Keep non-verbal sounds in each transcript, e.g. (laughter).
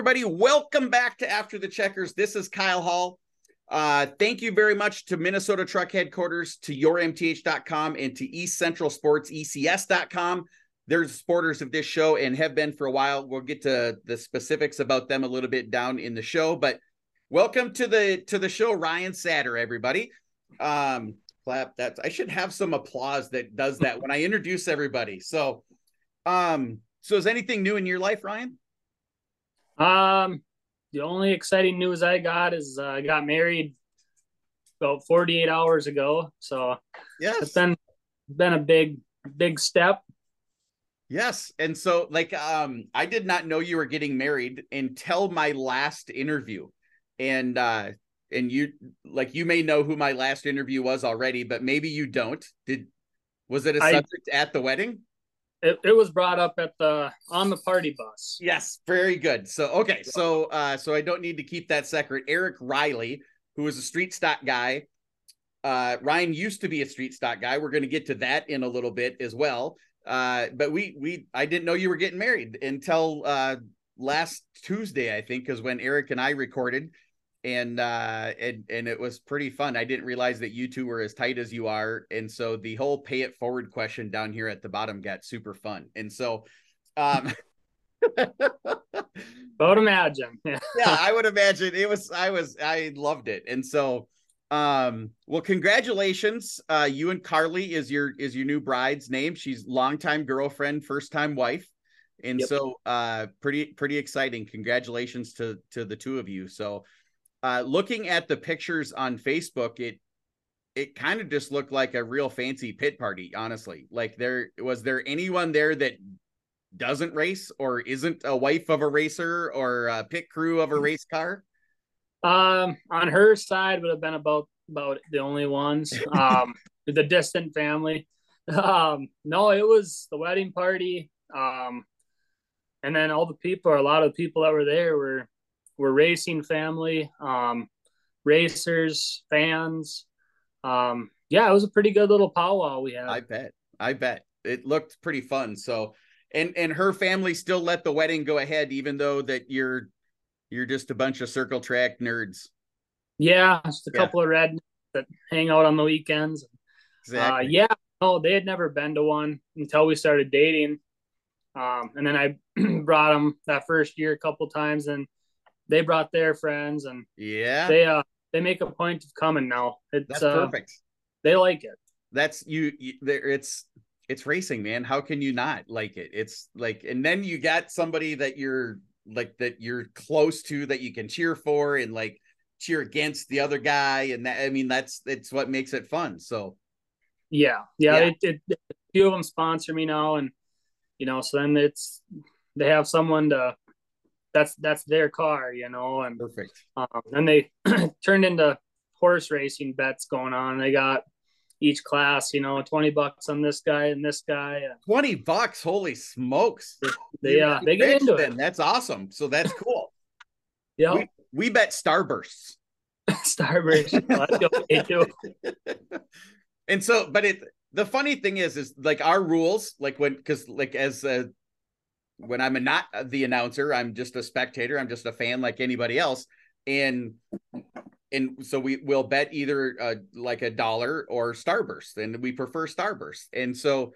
everybody. Welcome back to After the Checkers. This is Kyle Hall. Uh, thank you very much to Minnesota Truck Headquarters, to yourmth.com, and to East Central Sports, ECS.com. They're the supporters of this show and have been for a while. We'll get to the specifics about them a little bit down in the show, but welcome to the to the show, Ryan Satter, everybody. Um, clap that I should have some applause that does that when I introduce everybody. So um, so is anything new in your life, Ryan? Um, the only exciting news I got is uh, I got married about 48 hours ago. So yes, it's been been a big big step. Yes, and so like um, I did not know you were getting married until my last interview, and uh, and you like you may know who my last interview was already, but maybe you don't. Did was it a subject I, at the wedding? It, it was brought up at the on the party bus. Yes, very good. So okay, so uh so I don't need to keep that secret. Eric Riley, who is a street stock guy. Uh Ryan used to be a street stock guy. We're going to get to that in a little bit as well. Uh but we we I didn't know you were getting married until uh last Tuesday, I think, because when Eric and I recorded and uh and and it was pretty fun. I didn't realize that you two were as tight as you are and so the whole pay it forward question down here at the bottom got super fun and so um (laughs) would imagine. (laughs) Yeah i would imagine it was i was i loved it and so um well congratulations uh you and carly is your is your new bride's name. She's longtime girlfriend first time wife and yep. so uh pretty pretty exciting. Congratulations to to the two of you so uh, looking at the pictures on Facebook, it it kind of just looked like a real fancy pit party, honestly. Like there was there anyone there that doesn't race or isn't a wife of a racer or a pit crew of a race car? Um, on her side would have been about about the only ones. (laughs) Um, the distant family. Um, no, it was the wedding party. Um, and then all the people, or a lot of the people that were there were we're racing family, um, racers, fans. Um, yeah, it was a pretty good little powwow we had. I bet. I bet it looked pretty fun. So, and and her family still let the wedding go ahead, even though that you're you're just a bunch of circle track nerds. Yeah, just a yeah. couple of red that hang out on the weekends. Exactly. Uh, yeah, no, they had never been to one until we started dating. Um, and then I (clears throat) brought them that first year a couple times, and they brought their friends and yeah. they uh they make a point of coming now. It's that's uh, perfect. they like it. That's you, you there it's it's racing man. How can you not like it? It's like and then you got somebody that you're like that you're close to that you can cheer for and like cheer against the other guy. And that i mean that's it's what makes it fun. So yeah. Yeah, yeah. It, it, a few of them sponsor me now and you know so then it's they have someone to that's that's their car, you know, and perfect. Um, and they (clears throat) turned into horse racing bets going on. They got each class, you know, twenty bucks on this guy and this guy. Twenty bucks, holy smokes! They uh, they get into then. it. That's awesome. So that's cool. (laughs) yeah, we, we, bet starbursts. (laughs) starbursts. (laughs) and so, but it the funny thing is, is like our rules, like when because like as uh, when I'm not the announcer, I'm just a spectator. I'm just a fan like anybody else. And and so we will bet either uh, like a dollar or Starburst, and we prefer Starburst. And so,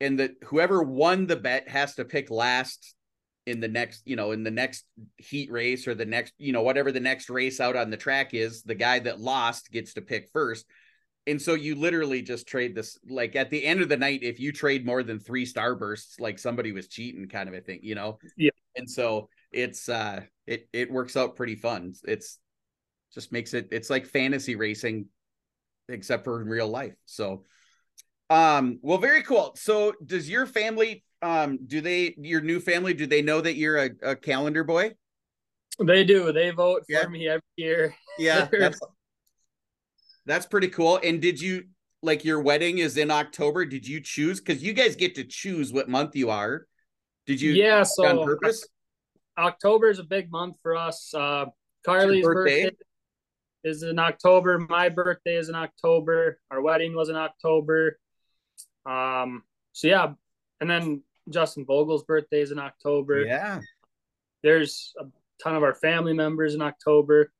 and the whoever won the bet has to pick last in the next, you know, in the next heat race or the next, you know, whatever the next race out on the track is. The guy that lost gets to pick first and so you literally just trade this like at the end of the night if you trade more than three starbursts like somebody was cheating kind of a thing you know? Yeah. And so it's uh it it works out pretty fun. It's just makes it it's like fantasy racing except for in real life. So um well very cool. So does your family um do they your new family do they know that you're a, a calendar boy? They do. They vote for yeah. me every year. Yeah (laughs) that's, that's pretty cool. And did you like your wedding is in October? Did you choose? Because you guys get to choose what month you are. Did you? Yeah. So on purpose. October is a big month for us. Uh, Carly's birthday? birthday is in October. My birthday is in October. Our wedding was in October. Um. So yeah, and then Justin Vogel's birthday is in October. Yeah. There's a ton of our family members in October,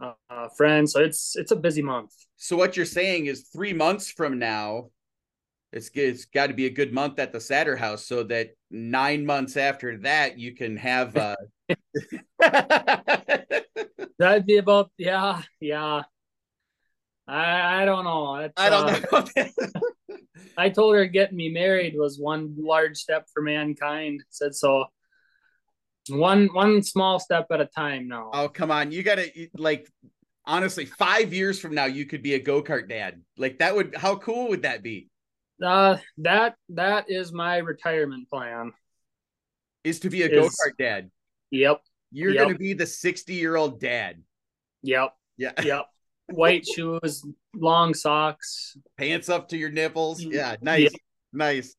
uh, friends. So it's it's a busy month. So what you're saying is three months from now, it's it's got to be a good month at the Satter House, so that nine months after that you can have. Uh... (laughs) (laughs) That'd be about yeah yeah. I I don't know. It's, I don't uh, know. (laughs) I told her getting me married was one large step for mankind. Said so. One one small step at a time now. Oh come on, you gotta like honestly, five years from now you could be a go kart dad. Like that would how cool would that be? Uh that that is my retirement plan. Is to be a go kart dad. Yep. You're yep. gonna be the 60 year old dad. Yep. Yeah. Yep. (laughs) White shoes, long socks, pants up to your nipples. Yeah, nice. Yep. Nice.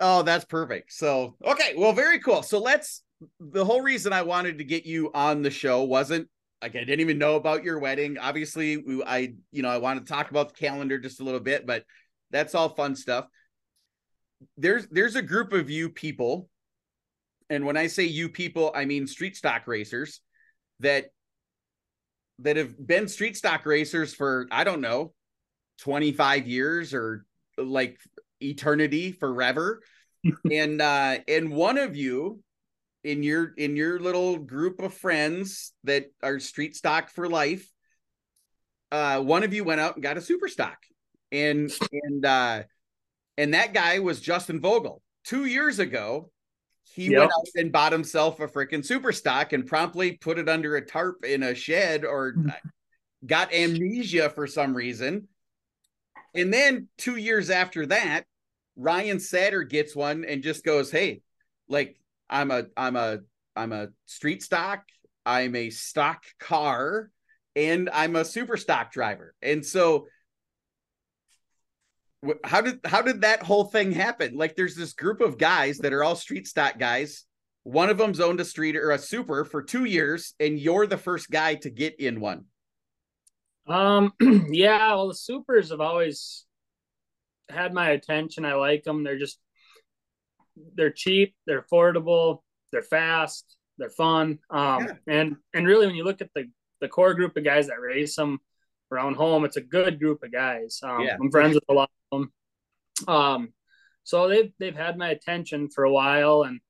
Oh, that's perfect. So, okay, well, very cool. So, let's the whole reason I wanted to get you on the show wasn't like I didn't even know about your wedding. Obviously, we, I you know I want to talk about the calendar just a little bit, but that's all fun stuff. There's there's a group of you people, and when I say you people, I mean street stock racers that that have been street stock racers for I don't know 25 years or like eternity forever. (laughs) and uh and one of you in your in your little group of friends that are street stock for life uh one of you went out and got a super stock. And and uh and that guy was Justin Vogel. 2 years ago he yep. went out and bought himself a freaking super stock and promptly put it under a tarp in a shed or got amnesia for some reason. And then 2 years after that Ryan Satter gets one and just goes hey like I'm a I'm a I'm a street stock, I'm a stock car, and I'm a super stock driver. And so how did how did that whole thing happen? Like there's this group of guys that are all street stock guys. One of them's owned a street or a super for 2 years and you're the first guy to get in one. Um (clears throat) yeah, well the supers have always had my attention. I like them. They're just they're cheap, they're affordable, they're fast, they're fun. Um, yeah. and and really, when you look at the the core group of guys that race them around home, it's a good group of guys. Um, yeah. I'm friends with a lot of them. Um, so they've they've had my attention for a while, and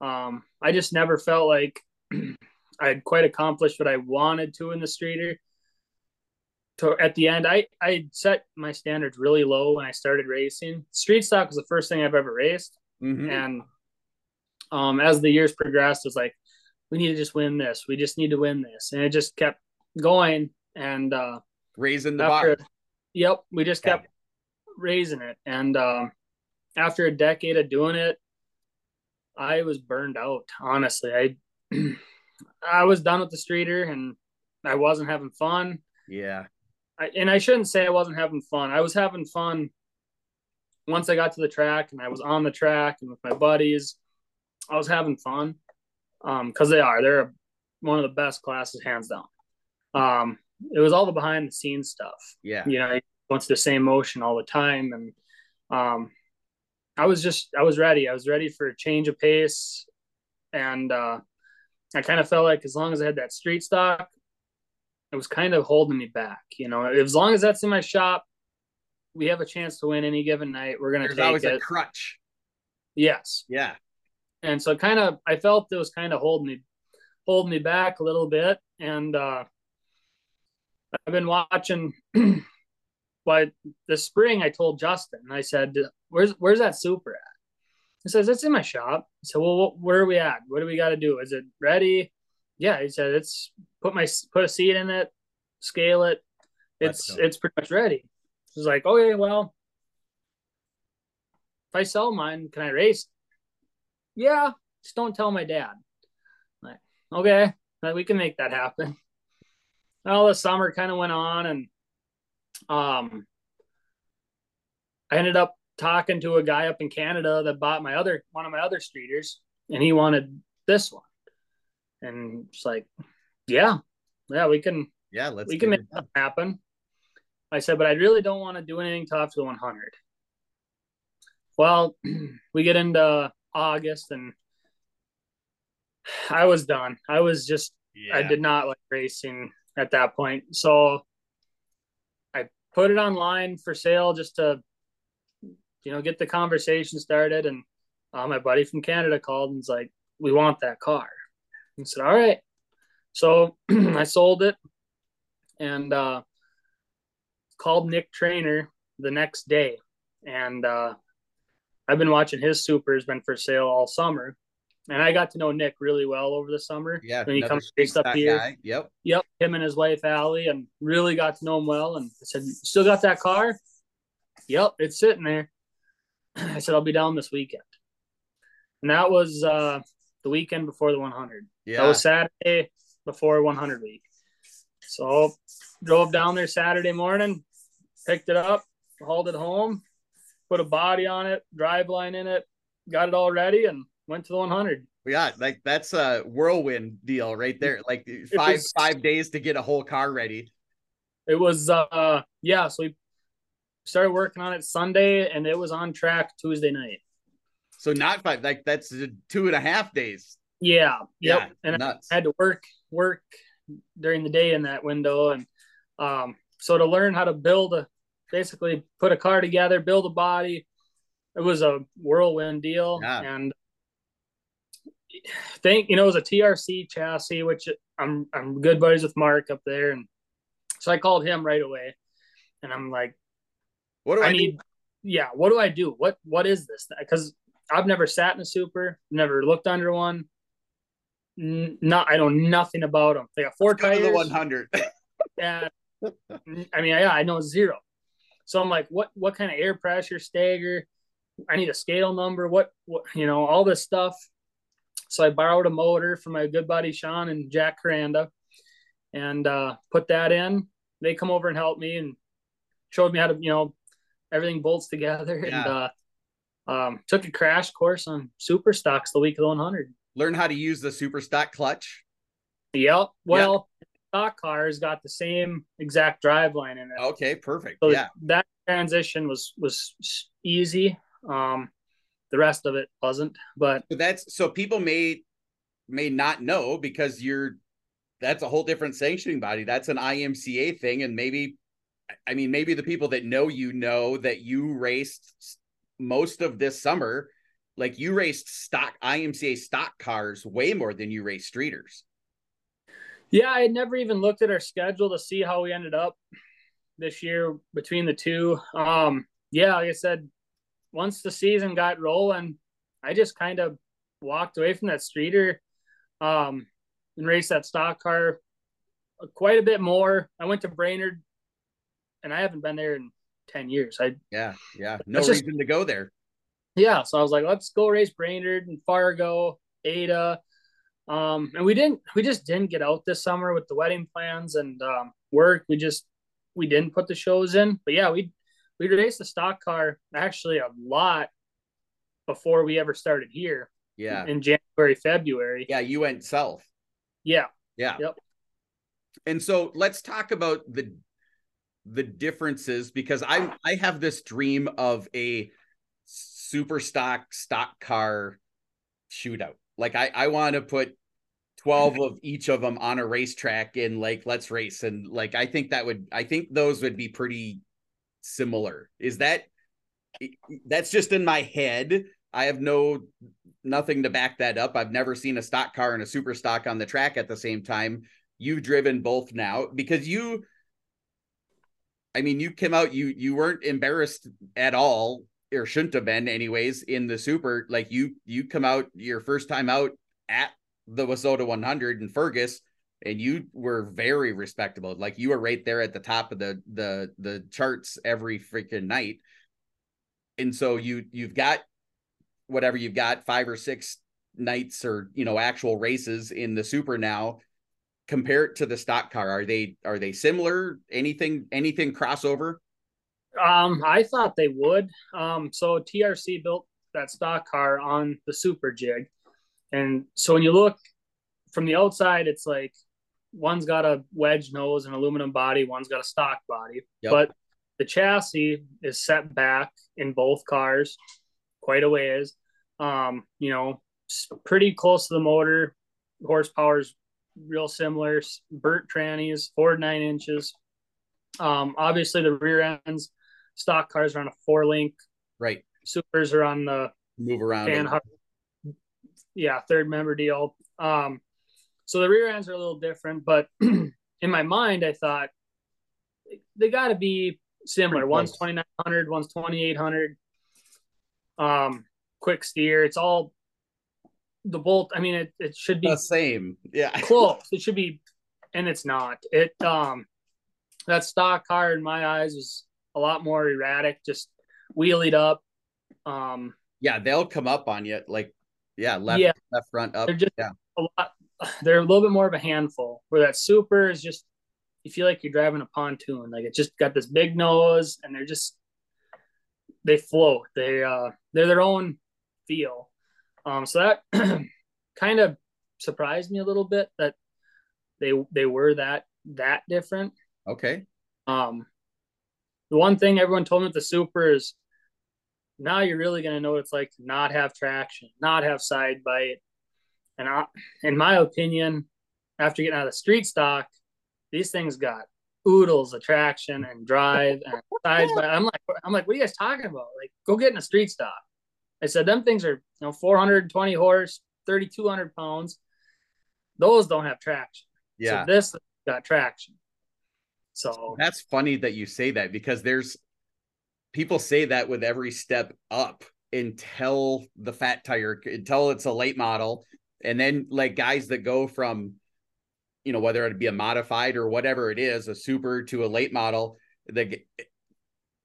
um, I just never felt like (clears throat) I had quite accomplished what I wanted to in the streeter. To, at the end, I I set my standards really low when I started racing. Street stock was the first thing I've ever raced, Mm-hmm. And um, as the years progressed, it's like we need to just win this. We just need to win this, and it just kept going. And uh, raising the after, bar. Yep, we just kept raising it. And um, after a decade of doing it, I was burned out. Honestly, I (clears throat) I was done with the streeter, and I wasn't having fun. Yeah. I, and I shouldn't say I wasn't having fun. I was having fun once I got to the track and I was on the track and with my buddies, I was having fun because um, they are. They're one of the best classes, hands down. Um, it was all the behind the scenes stuff. Yeah. You know, I went to the same motion all the time. And um, I was just, I was ready. I was ready for a change of pace. And uh, I kind of felt like as long as I had that street stock, it was kind of holding me back. You know, as long as that's in my shop, we have a chance to win any given night. We're going to take always it. a crutch. Yes. Yeah. And so kind of, I felt it was kind of holding me, holding me back a little bit. And uh, I've been watching. (clears throat) but this spring, I told Justin, I said, "Where's where's that super at?" He says, "It's in my shop." I said, "Well, where are we at? What do we got to do? Is it ready?" Yeah, he said, "It's put my put a seat in it, scale it. It's it's pretty much ready." She's like, okay, well, if I sell mine, can I race? Yeah, just don't tell my dad. Like, okay, we can make that happen. (laughs) Well, the summer kind of went on, and um, I ended up talking to a guy up in Canada that bought my other one of my other streeters, and he wanted this one, and it's like, yeah, yeah, we can, yeah, let's we can make that happen. I said, but I really don't want to do anything till after the 100. Well, (clears throat) we get into August and I was done. I was just yeah. I did not like racing at that point. So I put it online for sale just to you know get the conversation started and uh, my buddy from Canada called and was like, "We want that car." I said, "All right." So (clears throat) I sold it and uh, called Nick Trainer the next day, and uh, I've been watching his super has been for sale all summer, and I got to know Nick really well over the summer. Yeah, when he comes based up here. Guy. Yep, yep, him and his wife Allie, and really got to know him well. And I said, "Still got that car?" Yep, it's sitting there. (clears throat) I said, "I'll be down this weekend," and that was uh, the weekend before the 100. Yeah, that was Saturday before 100 week. So drove down there Saturday morning, picked it up, hauled it home, put a body on it, drive line in it, got it all ready, and went to the 100. Yeah, like that's a whirlwind deal right there. Like five was, five days to get a whole car ready. It was uh yeah, so we started working on it Sunday and it was on track Tuesday night. So not five, like that's two and a half days. Yeah, yep. Yeah, and nuts. I had to work work during the day in that window, and um, so to learn how to build a basically put a car together, build a body, it was a whirlwind deal, yeah. and think you know it was a TRC chassis, which I'm I'm good buddies with Mark up there, and so I called him right away, and I'm like, "What do I, I need? Yeah, what do I do? What what is this? Because I've never sat in a super, never looked under one. Not I know nothing about them. They got 4 Let's tires. the 100. (laughs) yeah, I mean, yeah, I know zero. So I'm like, what what kind of air pressure stagger? I need a scale number. What what you know all this stuff. So I borrowed a motor from my good buddy Sean and Jack Caranda, and uh, put that in. They come over and help me and showed me how to you know everything bolts together yeah. and uh, um, took a crash course on super stocks the week of the 100 learn how to use the super stock clutch yep well stock cars got the same exact drive line in it. Okay perfect. So yeah. that transition was was easy. Um the rest of it wasn't but but that's so people may may not know because you're that's a whole different sanctioning body. That's an imca thing and maybe i mean maybe the people that know you know that you raced most of this summer, like you raced stock IMCA stock cars way more than you raced streeters. Yeah, I had never even looked at our schedule to see how we ended up this year between the two. Um, yeah, like I said, once the season got rolling, I just kind of walked away from that streeter um, and raced that stock car quite a bit more. I went to Brainerd, and I haven't been there in 10 years. I yeah, yeah. No reason just, to go there. Yeah. So I was like, let's go race Brainerd and Fargo, Ada. Um, and we didn't we just didn't get out this summer with the wedding plans and um, work. We just we didn't put the shows in. But yeah, we we raced the stock car actually a lot before we ever started here. Yeah. In January, February. Yeah, you went south. Yeah. Yeah. Yep. And so let's talk about the the differences because I I have this dream of a super stock stock car shootout. Like I I want to put 12 of each of them on a racetrack and like let's race and like I think that would I think those would be pretty similar. Is that that's just in my head. I have no nothing to back that up. I've never seen a stock car and a super stock on the track at the same time. You've driven both now because you I mean, you came out, you you weren't embarrassed at all, or shouldn't have been, anyways, in the super. Like you you come out your first time out at the WISSOTA 100 in Fergus, and you were very respectable. Like you were right there at the top of the the the charts every freaking night. And so you you've got whatever you've got five or six nights or you know actual races in the super now compare it to the stock car? Are they are they similar? Anything anything crossover? Um, I thought they would. Um, so TRC built that stock car on the Super Jig, and so when you look from the outside, it's like one's got a wedge nose and aluminum body, one's got a stock body, yep. but the chassis is set back in both cars quite a ways. Um, you know, pretty close to the motor, horsepower's real similar. Bert trannies, Ford nine inches. Um, obviously the rear ends, stock cars are on a four link. Right. Supers are on the move around. Yeah, third member deal. Um, so the rear ends are a little different, but (clears throat) in my mind, I thought they got to be similar. One's twenty nine hundred, one's twenty eight hundred. Um, quick steer. It's all the bolt. I mean, it, it should be the same. Yeah, (laughs) close. It should be, and it's not. It um, that stock car in my eyes was a lot more erratic, just wheelied up. Um, yeah, they'll come up on you like yeah, left, yeah. left front up. They're just yeah. a lot. (sighs) They're a little bit more of a handful. Where that super is just you feel like you're driving a pontoon. Like it just got this big nose, and they're just they float. They uh they're their own feel. Um, so that (clears throat) kind of surprised me a little bit that they they were that that different. Okay. Um, the one thing everyone told me with the super is now you're really going to know what it's like to not have traction, not have side bite. And I, in my opinion, after getting out of the street stock, these things got oodles of traction and drive and side bite. I'm like, I'm like, what are you guys talking about? Like, go get in a street stock. I said, them things are, you know, 420 horse, 3,200 pounds. Those don't have traction. Yeah. So this got traction. So that's funny that you say that because there's people say that with every step up until the fat tire until it's a late model. And then like guys that go from you know whether it be a modified or whatever it is a super to a late model the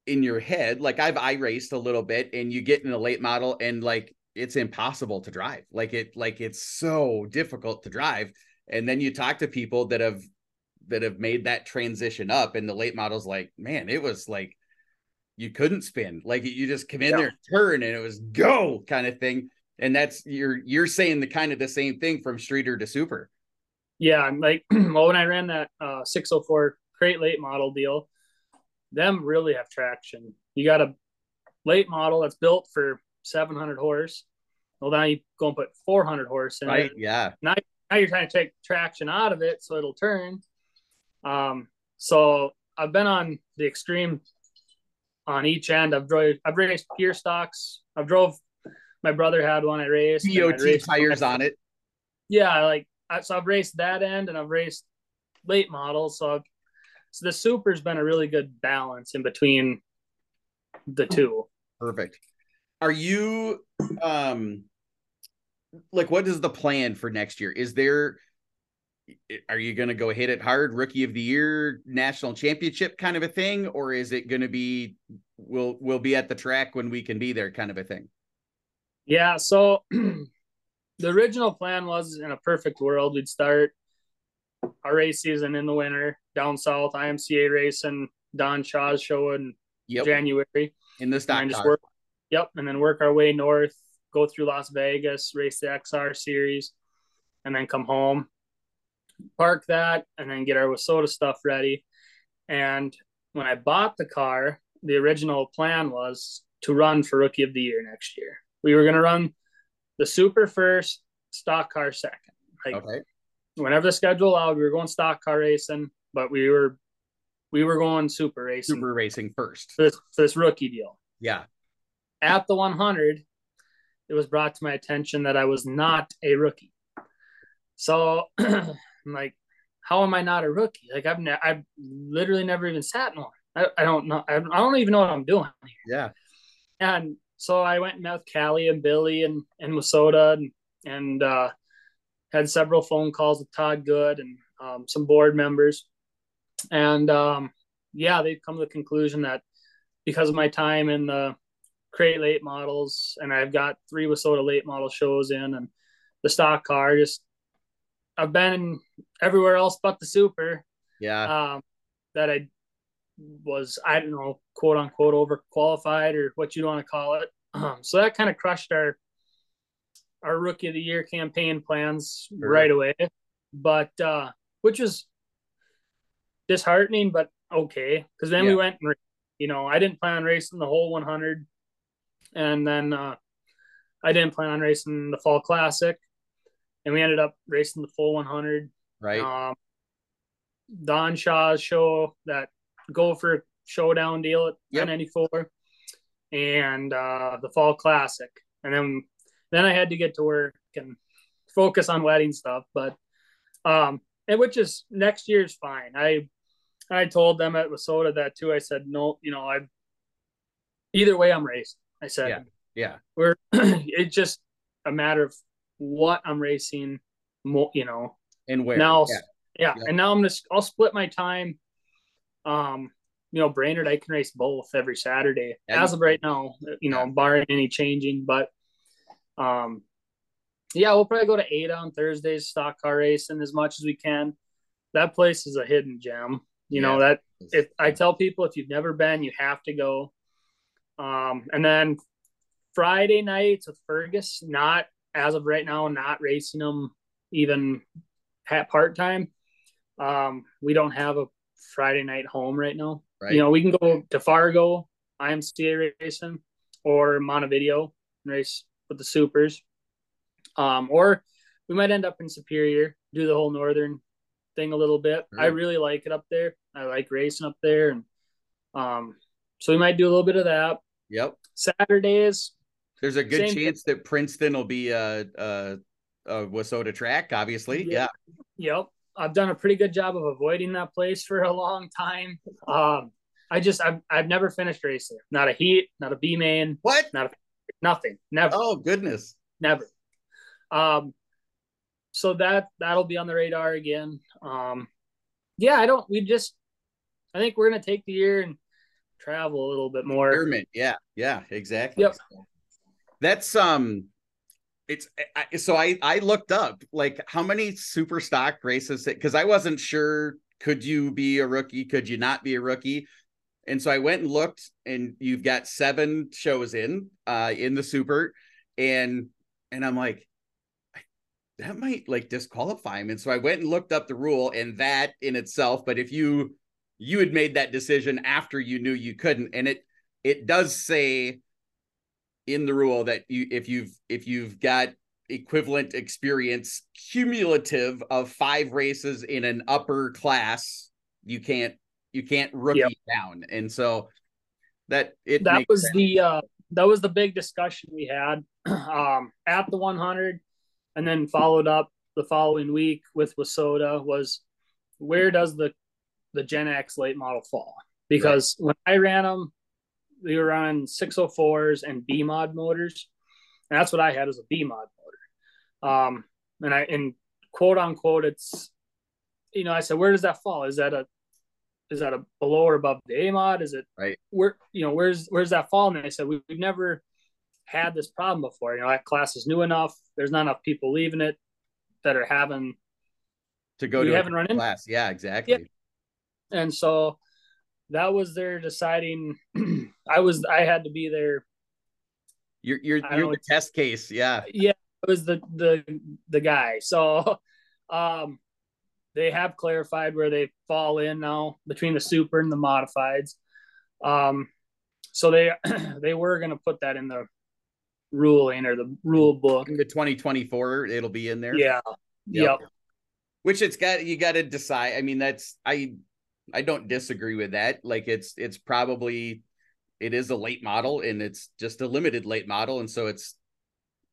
in your head like i've i raced a little bit and you get in a late model and like it's impossible to drive. Like it like it's so difficult to drive. And then you talk to people that have that have made that transition up and the late models like man it was like you couldn't spin. Like you just come in yeah. there, turn, and it was go kind of thing. And that's you're you're saying the kind of the same thing from streeter to super. Yeah, I'm like (clears throat) well, when I ran that uh 604 crate late model deal, them really have traction. You got a late model that's built for 700 horse. Well, now you go and put 400 horse in right, it. Yeah. Now, now you're trying to take traction out of it so it'll turn. Um, so I've been on the extreme on each end. I've drove, I've raced gear stocks. I've drove. My brother had one. I raced. DOT raced tires on it. Yeah, like so I've raced that end and I've raced late models. So I've, so the super's been a really good balance in between the two. Perfect. Are you um like what is the plan for next year? Is there are you going to go hit it hard rookie of the year national championship kind of a thing? Or is it going to be we'll we'll be at the track when we can be there kind of a thing? Yeah so (clears throat) the original plan was in a perfect world. We'd start our race season in the winter down south imca racing don shaw's show in yep. january. In the stock just work yep and then work our way north go through las vegas race the xr series and then come home park that, and then get our WISSOTA stuff ready. And when I bought the car, the original plan was to run for Rookie of the Year next year. We were going to run the Super first, stock car second. Like okay. whenever the schedule allowed, we were going stock car racing, but we were we were going super racing. Super racing first for this, for this rookie deal. Yeah. At the 100, it was brought to my attention that I was not a rookie. So (clears throat) I'm like, how am I not a rookie? Like I've ne- I've literally never even sat in one. I, I don't know. I, I don't even know what I'm doing here. Yeah. And so I went and met with Callie and Billy and and WISSOTA and and uh, had several phone calls with Todd Good and um, some board members, and um, yeah, they've come to the conclusion that because of my time in the crate late models and I've got three WISSOTA late model shows in and the stock car just I've been everywhere else but the super. Yeah. Um, that I was I don't know quote unquote overqualified or what you want to call it. Um, (clears throat) so that kind of crushed our our rookie of the year campaign plans sure. right away. But uh, which is disheartening, but okay. Because then yeah. we went and you know I didn't plan on racing the whole 100, and then uh, I didn't plan on racing the fall classic and we ended up racing the full 100. Right. Um, Don Shaw's show that Gopher Showdown deal at Yep. 94, and uh, the Fall Classic, and then then I had to get to work and focus on wedding stuff. But um, and which is next year's fine. I I told them at WISSOTA that too. I said no, you know, I either way I'm racing. I said Yeah. yeah. we're (clears throat) it's just a matter of what I'm racing. Mo- you know, And where? now Yeah. yeah. Yeah. and now i'm just i'll split my time um you know brainerd i can race both every saturday Yeah, as of right now you know barring any changing but um yeah we'll probably go to Ada on thursdays stock car racing as much as we can that place is a hidden gem you know that if i tell people if you've never been you have to go um and then friday nights with fergus not as of right now not racing them even at part-time. Um we don't have a friday night home right now. Right. you know we can go to fargo imca racing or montevideo and race with the supers. Um or we might end up in superior do the whole northern thing a little bit. I really like it up there. I like racing up there and um so we might do a little bit of that. Yep. saturdays There's a good Same thing. chance that Princeton will be a, a, a WISSOTA track, obviously. Yeah. Yeah. Yep. I've done a pretty good job of avoiding that place for a long time. Um, I just I've I've never finished race there. Not a heat, not a B main, What? Not nothing. Never, Oh, goodness. never. Um, so that that'll be on the radar again. Um, yeah, I don't. We just, I think we're gonna take the year and travel a little bit more. Experiment. Yeah. Yeah. Exactly. Yep. That's um it's I, so I I looked up like how many super stock races because I wasn't sure could you be a rookie? Could you not be a rookie? And so I went and looked and you've got seven shows in uh in the super and and I'm like that might like disqualify him and so I went and looked up the rule and that in itself but if you you had made that decision after you knew you couldn't and it it does say in the rule that you if you've if you've got equivalent experience cumulative of five races in an upper class you can't you can't rookie Yep. down and so that it that was sense. the uh that was the big discussion we had (clears throat) um at the 100 and then followed up the following week with WISSOTA was where does the the Gen X late model fall because when I ran them we were on 604s and B mod motors. And that's what I had was a B mod motor. Um and I and quote unquote it's you know I said where does that fall? Is that a is that a below or above the A mod is it Right. where you know where's where's that fall? And they said we, we've never had this problem before. You know that class is new enough. There's not enough people leaving it that are having to go we to haven't run into- class. Yeah exactly. And so that was their deciding i was i had to be there. You're you're you're the test case. Yeah. Yeah I was the the the guy. So (laughs) um they have clarified where they fall in now between the super and the modifieds. Um so they (clears throat) they were going to put that in the ruling or the rule book. In the 2024 it'll be in there? Yeah. Yep. yep. Which it's got you got to decide. I mean that's i i don't disagree with that. Like it's it's probably it is a late model and it's just a limited late model and so it's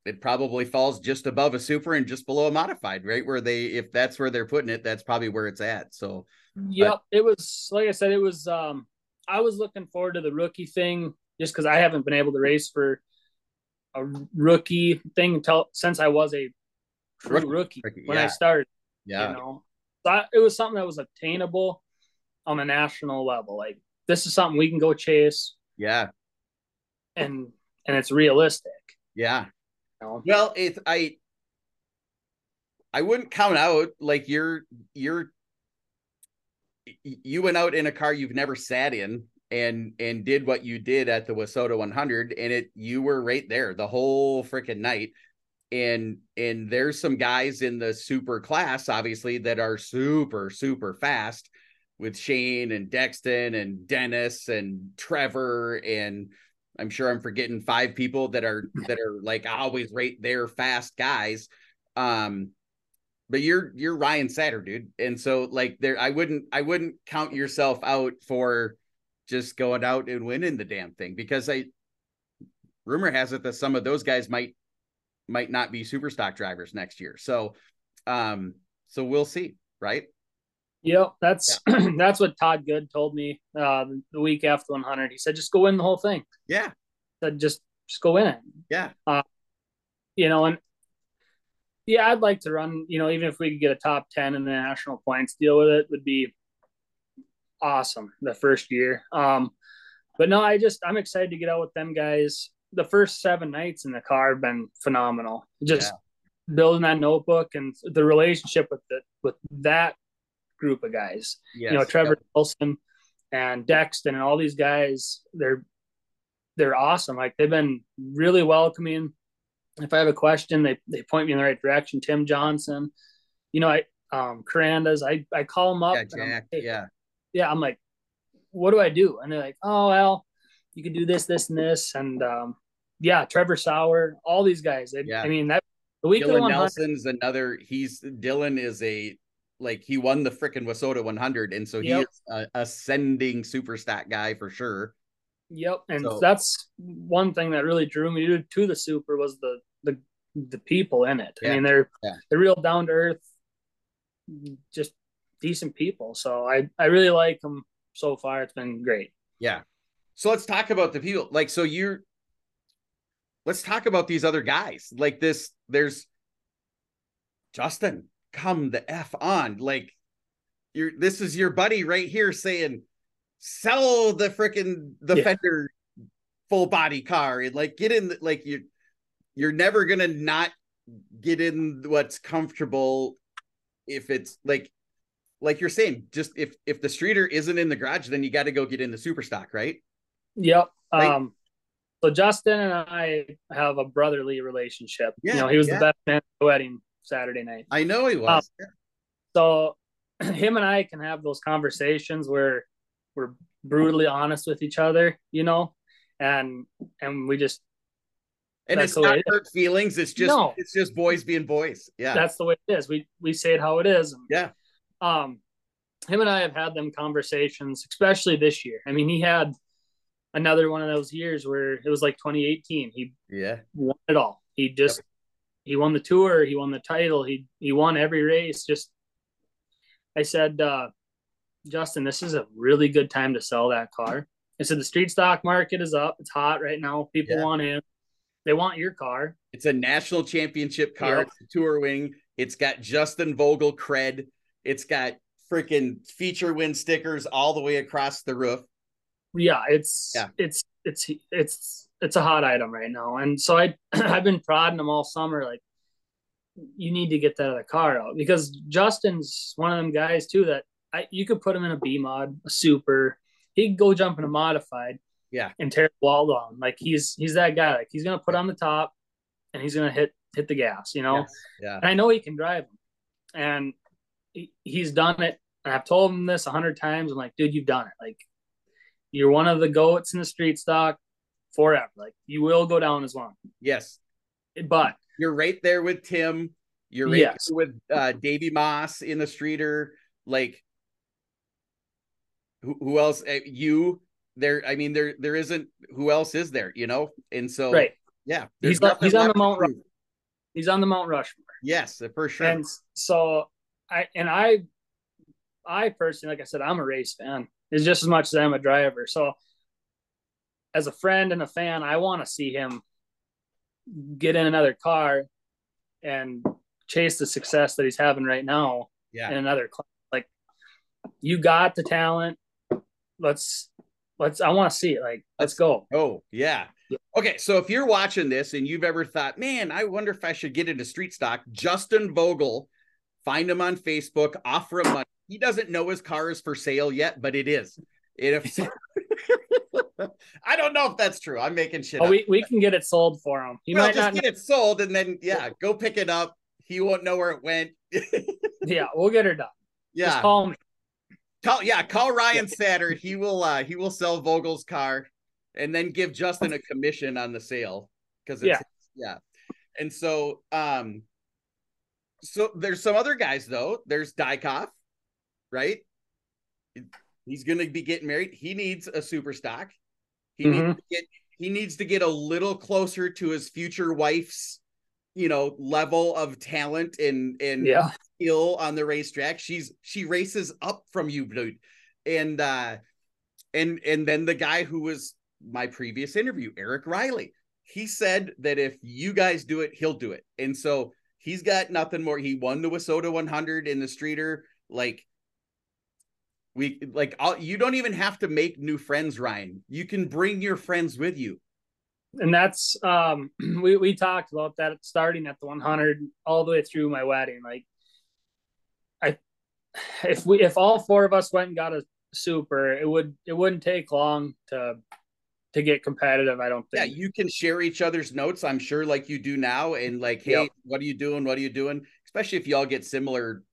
it probably falls just above a super and just below a modified right where they if that's where they're putting it that's probably where it's at so Yep, it was like I said, it was. Um, I was looking forward to the rookie thing just because I haven't been able to race for a rookie thing until since I was a true Rookie, rookie, when I started. yeah You know, but it was something that was attainable on a national level. Like this is something we can go chase, yeah and and it's realistic. yeah You know? well it's i i wouldn't count out like you're you're you went out in a car you've never sat in and and did what you did at the WISSOTA 100 and it you were right there the whole freaking night and and there's some guys in the super class obviously that are super super fast with Shane and Dexton and Dennis and Trevor and I'm sure I'm forgetting five people that are that are like always right there fast guys um but you're you're Ryan Satter, dude. And so like there I wouldn't I wouldn't count yourself out for just going out and winning the damn thing because I rumor has it that some of those guys might might not be super stock drivers next year. So um so we'll see, right? Yep, that's yeah. (clears throat) that's what Todd Good told me uh, the week after 100. He said, "Just go win the whole thing." Yeah, said just just go in it. Yeah, uh, you know, and yeah, I'd like to run. You know, even if we could get a top 10 in the national points deal with it, would be awesome the first year. Um, but no, I just I'm excited to get out with them guys. The first seven nights in the car have been phenomenal. Just yeah. building that notebook and the relationship with the with that group of guys. Yes, you know, Trevor yep. Wilson and Dexton and all these guys, they're they're awesome. Like they've been really welcoming. If I have a question, they they point me in the right direction. Tim Johnson, you know, I um Carandas, I I call them up. Yeah, Jack, hey, yeah. Yeah, I'm like, what do I do? And they're like, oh well, you can do this, this, and this. And um, yeah, Trevor Sauer, all these guys. They, yeah. I mean that the week Dylan Nelson's another. He's Dylan is a like he won the freaking WISSOTA 100, and so yep. he is a ascending super stat guy for sure. Yep, and so, that's one thing that really drew me to the super was the the the people in it. Yeah. I mean, they're yeah. they're real down to earth, just decent people. So I I really like them so far. It's been great. Yeah. So let's talk about the people. Like, so you're. Let's talk about these other guys. Like this, there's Justin come the f on like you're this is your buddy right here saying sell the freaking the yeah. fender full body car and like get in the, like you're, you're never gonna not get in what's comfortable if it's like like you're saying just if if the streeter isn't in the garage then you got to go get in the super stock right yep right? um so justin and i have a brotherly relationship yeah, you know he was yeah. the best man at the wedding Saturday night. I know he was. Um, so (clears throat) him and I can have those conversations where we're brutally honest with each other, you know, and and we just and it's not it hurt feelings. It's just no. it's just boys being boys. Yeah, that's the way it is. We we say it how it is. And, yeah. Um, him and I have had them conversations, especially this year. I mean, he had another one of those years where it was like 2018. He yeah won it all. He just he won the tour, he won the title, he he won every race. Just I said, uh, Justin, this is a really good time to sell that car. I said the street stock market is up. It's hot right now. People yeah. want in. They want your car. It's a national championship car. Yep. It's tour wing. It's got Justin Vogel cred. It's got freaking feature win stickers all the way across the roof. Yeah, it's yeah. it's it's it's it's a hot item right now. And so I (clears throat) I've been prodding them all summer, like you need to get that other car out because Justin's one of them guys too that I you could put him in a B mod, a super. He could go jump in a modified, yeah, and tear the wall down. Like he's he's that guy. Like he's gonna put on the top, and he's gonna hit hit the gas. You know, yes. yeah. And I know he can drive, and he, he's done it. And I've told him this a hundred times. I'm like, dude, you've done it. Like you're one of the goats in the street stock forever. Like you will go down as one. Yes. But you're right there with Tim. You're right yes. with uh, Davy Moss in the streeter. Like who, who else? Uh, you there. I mean, there there isn't who else is there, you know? And so right. Yeah. He's, he's on the Mount Rushmore. He's on the Mount Rushmore. Yes, for sure. And so I and I I personally, like I said, I'm a race fan. It's just as much as I'm a driver. So as a friend and a fan, I want to see him get in another car and chase the success that he's having right now yeah. in another class. Like you got the talent. Let's let's I want to see it. Like let's, let's go. Oh, yeah. yeah. Okay, so if you're watching this and you've ever thought, man, I wonder if I should get into street stock, Justin Vogel, find him on Facebook, offer him money. He doesn't know his car is for sale yet, but it is. If (laughs) (laughs) I don't know if that's true. I'm making shit. Oh, up. we, we can get it sold for him. He well, might just not get it sold, and then yeah, go pick it up. He won't know where it went. (laughs) yeah, we'll get her done. Yeah, just call me. Call yeah, call Ryan Satter. He will uh he will sell Vogel's car, and then give Justin a commission on the sale because yeah, yeah. And so um, So there's some other guys though. There's Dykov, right? He's going to be getting married. He needs a super stock. He mm-hmm. needs to get he needs to get a little closer to his future wife's, you know, level of talent and and yeah. skill on the racetrack. She's she races up from you, dude. And uh and and then the guy who was my previous interview, Eric Riley, he said that if you guys do it, he'll do it. And so he's got nothing more. He won the WISSOTA 100 in the streeter. Like we like I'll, you don't even have to make new friends, Ryan. You can bring your friends with you. And that's um (clears throat) we we talked about that starting at the 100 all the way through my wedding. Like I if we if all four of us went and got a super, it would it wouldn't take long to to get competitive. I don't think. Yeah, you can share each other's notes. I'm sure, like you do now, and like, hey, yep. what are you doing? What are you doing? Especially if y'all get similar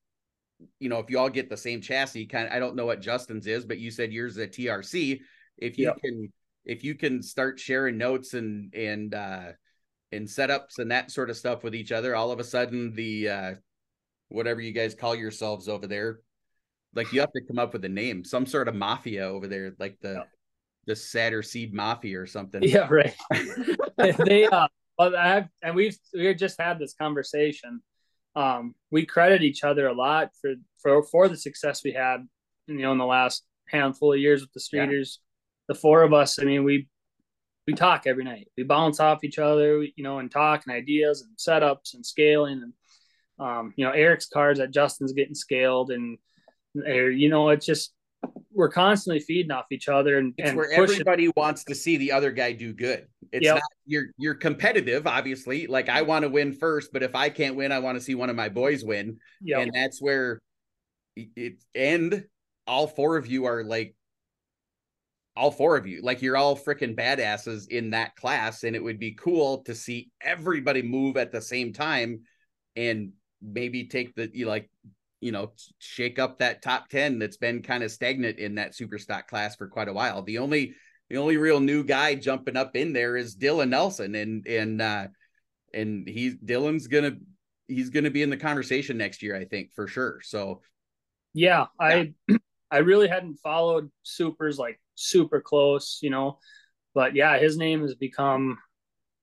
you know, if you all get the same chassis, kind of, I don't know what Justin's is, but you said yours is a TRC. If you yep. can, if you can start sharing notes and and uh and setups and that sort of stuff with each other, all of a sudden the uh whatever you guys call yourselves over there, like you have to come up with a name, some sort of mafia over there, like the yep. the Satter Seed Mafia or something. Yeah, right. (laughs) (laughs) they uh well, I have, and we've we just had this conversation um, we credit each other a lot for for for the success we had, you know, in the last handful of years with the streeters. Yeah. The four of us, I mean, we we talk every night. We bounce off each other, you know, and talk and ideas and setups and scaling and um, you know, Eric's cars that Justin's getting scaled and you know, it's just we're constantly feeding off each other and, it's and where pushing. everybody wants to see the other guy do good. It's yep. not you're you're competitive, obviously. Like I want to win first, but if I can't win, I want to see one of my boys win. Yep. And that's where it and all four of you are like all four of you like you're all freaking badasses in that class and it would be cool to see everybody move at the same time and maybe take the you like you know shake up that top 10 that's been kind of stagnant in that super stock class for quite a while the only the only real new guy jumping up in there is dylan nelson and and uh and he's dylan's gonna he's gonna be in the conversation next year i think for sure so yeah, yeah. i (clears throat) i really hadn't followed supers like super close you know but yeah his name has become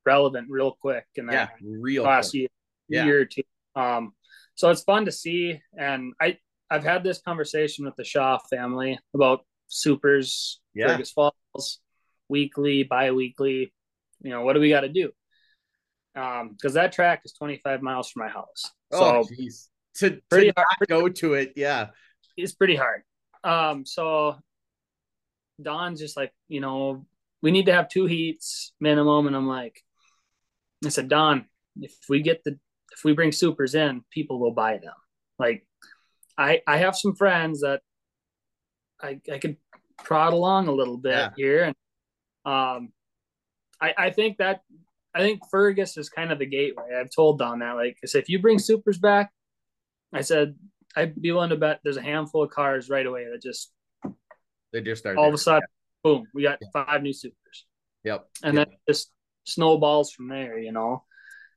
relevant real quick in that yeah, real last year, yeah. year or two um so it's fun to see. And I I've had this conversation with the Shaw family about supers, yeah. Fergus Falls, weekly, bi-weekly. You know, what do we got to do? Um, because that track is 25 miles from my house. Oh, so. To, pretty to hard. go to it, yeah. It's pretty hard. Um, so Don's just like, you know, we need to have two heats minimum. And I'm like, I said, Don, if we get the if we bring supers in, people will buy them. Like I I have some friends that I I could prod along a little bit yeah. here. And um I I think that I think Fergus is kind of the gateway. I've told Don that. Like I said, if you bring supers back, I said I'd be willing to bet there's a handful of cars right away that just they just start all of a sudden, yeah. boom, we got yeah. five new supers. Yep. And yep. then just snowballs from there, you know.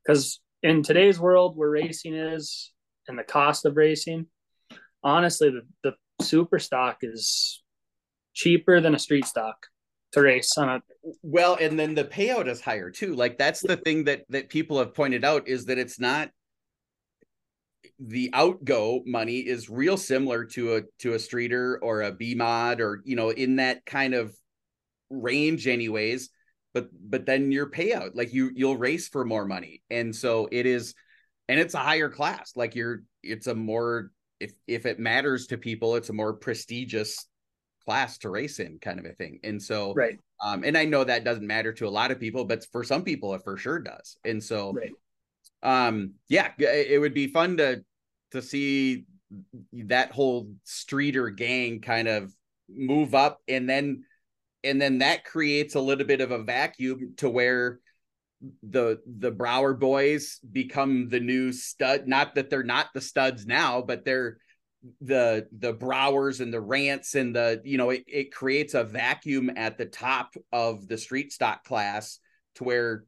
Because in today's world where racing is and the cost of racing, honestly, the, the super stock is cheaper than a street stock to race on a well and then the payout is higher too. Like that's the thing that that people have pointed out is that it's not the outgo money is real similar to a to a streeter or a b mod or you know in that kind of range anyways. But but then your payout like you you'll race for more money. And so it is and it's a higher class. Like you're it's a more if if it matters to people it's a more prestigious class to race in kind of a thing. And so right. um and i know that doesn't matter to a lot of people but for some people it for sure does. And so right. um yeah it would be fun to to see that whole streeter gang kind of move up and then and then that creates a little bit of a vacuum to where the the Brower boys become the new stud. Not that they're not the studs now, but they're the the Browers and the Rants and the you know it, it creates a vacuum at the top of the street stock class to where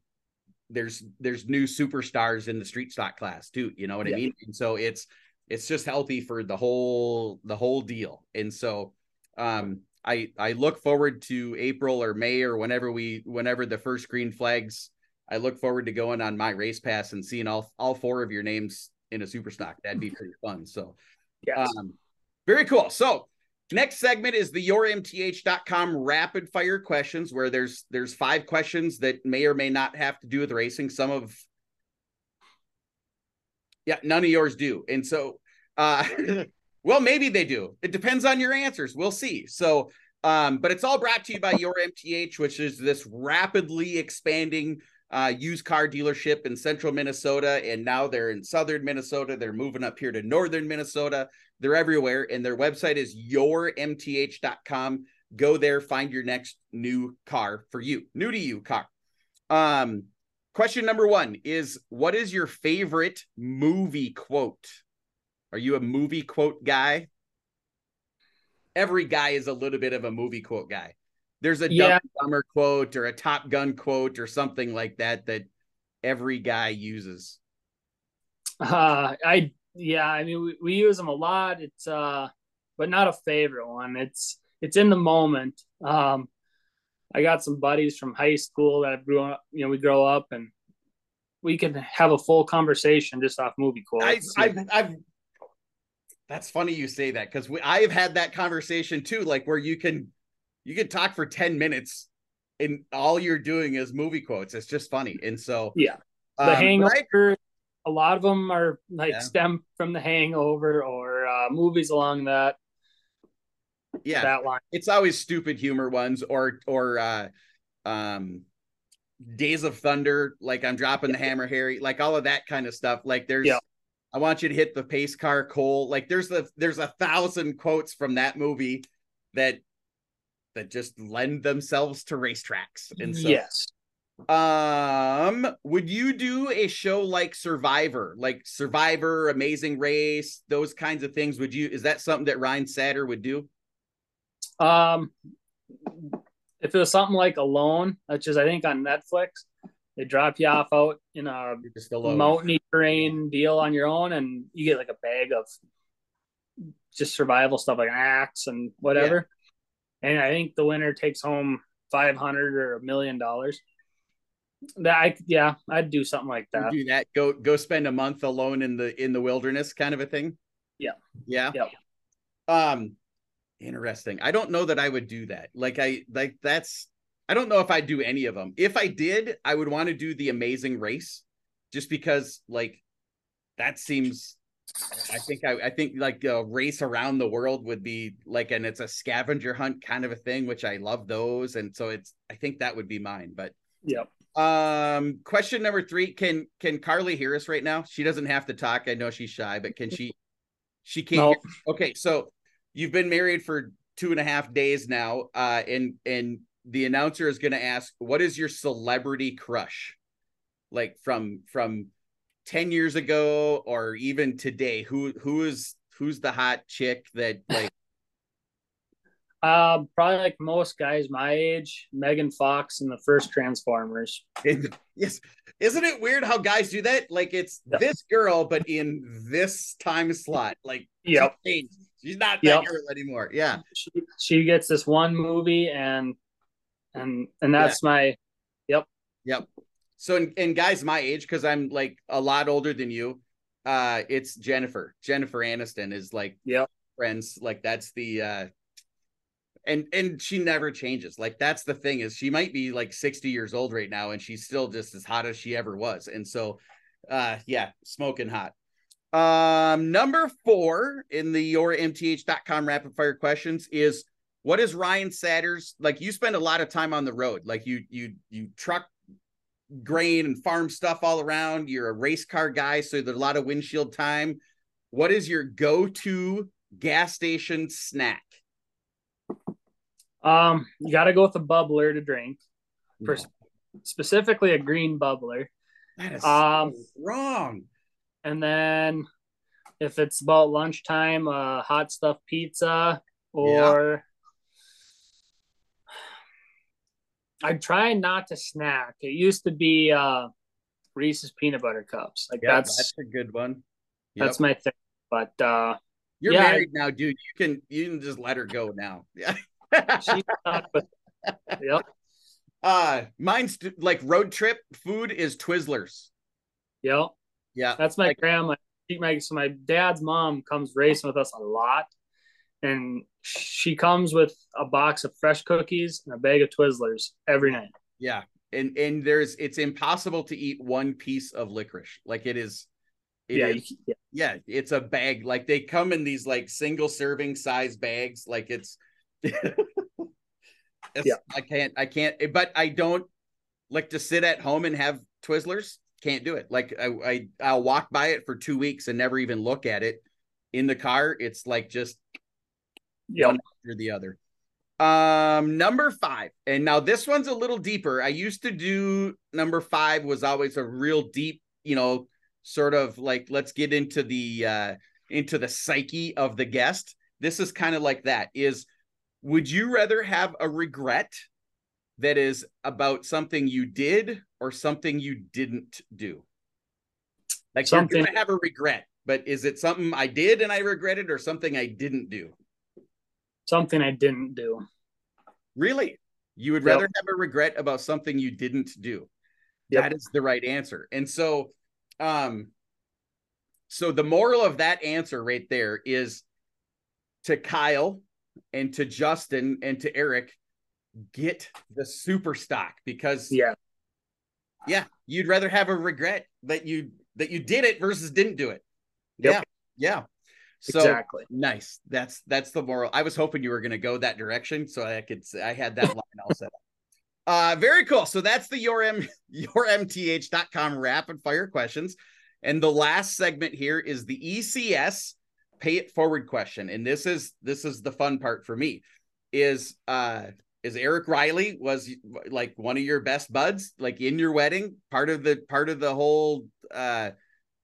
there's there's new superstars in the street stock class too. You know what yeah. I mean? And so it's it's just healthy for the whole the whole deal. And so um I I look forward to April or May or whenever we whenever the first green flags. I look forward to going on my race pass and seeing all all four of your names in a super stock. That'd be pretty fun. So, yes. um, very cool. So, next segment is the yourmth.com rapid fire questions where there's there's five questions that may or may not have to do with racing. Some of yeah, none of yours do. And so uh (laughs) Well, maybe they do. It depends on your answers. We'll see. So, um, but it's all brought to you by Your MTH, which is this rapidly expanding uh, used car dealership in central Minnesota. And now they're in southern Minnesota. They're moving up here to northern Minnesota. They're everywhere. And their website is yourmth.com. Go there, find your next new car for you, new to you car. Um, question number one is What is your favorite movie quote? Are you a movie quote guy? Every guy is a little bit of a movie quote guy. There's a yeah. Dumb quote or a Top Gun quote or something like that that every guy uses. Uh, I yeah, I mean we, we use them a lot. It's uh, but not a favorite one. It's it's in the moment. Um, I got some buddies from high school that grew up. You know, we grow up and we can have a full conversation just off movie quotes. I, I've, I've that's funny you say that because I've had that conversation too, like where you can you can talk for 10 minutes and all you're doing is movie quotes. It's just funny. And so yeah. The um, hangover, a lot of them are like yeah. stem from the hangover or uh, movies along that. Yeah. That line. It's always stupid humor ones or or uh um Days of Thunder, like I'm dropping the hammer, Harry, like all of that kind of stuff. Like there's yeah. I want you to hit the pace car, Cole. Like there's a there's a thousand quotes from that movie that that just lend themselves to racetracks. And so yes. Um, would you do a show like Survivor, like Survivor, Amazing Race, those kinds of things? Would you is that something that Ryan Satter would do? Um if it was something like Alone, which is I think on Netflix, they drop you off out in a mountainy terrain deal on your own, and you get like a bag of just survival stuff like an axe and whatever. And I think the winner takes home five hundred or a million dollars. That I yeah, I'd do something like that. do that. Go go spend a month alone in the in the wilderness, kind of a thing. Yeah. Yeah. Yeah. Um, interesting. I don't know that I would do that. Like I like that's I don't know if I'd do any of them. If I did, I would want to do the amazing race just because like that seems I think I, I think like a race around the world would be like and it's a scavenger hunt kind of a thing, which I love those. And so it's I think that would be mine. But yeah. Um question number three. Can can Carly hear us right now? She doesn't have to talk. I know she's shy, but can she she can't no. okay, so you've been married for two and a half days now. Uh and and the announcer is going to ask, "What is your celebrity crush?" Like from from ten years ago or even today. Who who is who's the hot chick that (laughs) like? Um, probably like most guys my age, Megan Fox in the first Transformers. (laughs) yes, isn't it weird how guys do that? Like it's this girl, but in this time slot. Like, (laughs) yep. she's not that yep. girl anymore. Yeah, she, she gets this one movie, and and and that's yeah. my yep yep so and, and guys my age because i'm like a lot older than you uh it's jennifer. Jennifer aniston is like yep. friends like that's the uh and and she never changes. Like that's the thing is she might be like 60 years old right now and she's still just as hot as she ever was. And so uh yeah smoking hot. Um number four in the yourmth.com rapid fire questions is what is Ryan Satter's like? You spend a lot of time on the road, like you you you truck grain and farm stuff all around. You're a race car guy, so there's a lot of windshield time. What is your go-to gas station snack? Um, you got to go with a bubbler to drink. For specifically a green bubbler. That is um, so wrong. And then if it's about lunchtime, uh, hot stuff pizza or I try not to snack. It used to be uh, Reese's peanut butter cups. Like that's that's a good one. that's my thing. But uh You're yeah, I- married now, dude. You can you can just let her go now. (laughs) Yeah. she's not but (laughs) yep. uh mine's like road trip food is Twizzlers. Yep. Yeah. That's my Like- grandma. My, so my dad's mom comes racing with us a lot, and she comes with a box of fresh cookies and a bag of Twizzlers every night. Yeah. And and there's it's impossible to eat one piece of licorice. Like it is it yeah, is- yeah, yeah, it's a bag. Like they come in these like single serving size bags. Like it's, (laughs) it's Yeah. I can't, I can't, but I don't like to sit at home and have Twizzlers. Can't do it. Like I, I I'll walk by it for two weeks and never even look at it. In the car, it's like just yeah. one after the other. Um, number five, and now this one's a little deeper. I used to do number five was always a real deep, you know, sort of like let's get into the uh into the psyche of the guest. This is kind of like that. Is would you rather have a regret that is about something you did or something you didn't do? Like Something- you're gonna have a regret, but is it something I did and I regret it or something I didn't do? Something I didn't do. Really? You would Yep. rather have a regret about something you didn't do. Yep. That is the right answer. And so um so the moral of that answer right there is to Kyle and to Justin and to Eric get the super stock because Yeah, yeah, you'd rather have a regret that you that you did it versus didn't do it. Yep. Yeah. Yeah. So exactly. Nice. That's that's the moral. I was hoping you were going to go that direction, so I could. I had that (laughs) line all set up. Uh, very cool. So that's the your m (laughs) yourmth.com rapid fire questions, and the last segment here is the ECS pay it forward question, and this is this is the fun part for me. Is uh is Eric Riley was like one of your best buds, like in your wedding, part of the part of the whole uh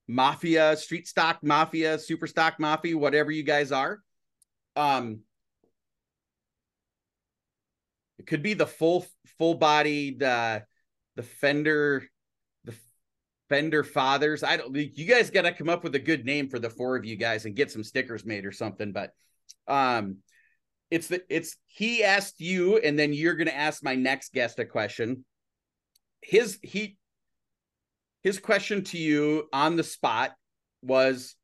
mafia, street stock mafia, super stock mafia, whatever you guys are. Um, it could be the full full bodied uh the fender the fender fathers i don't you guys got to come up with a good name for the four of you guys and get some stickers made or something but um it's the it's he asked you and then you're to ask my next guest a question his he his question to you on the spot was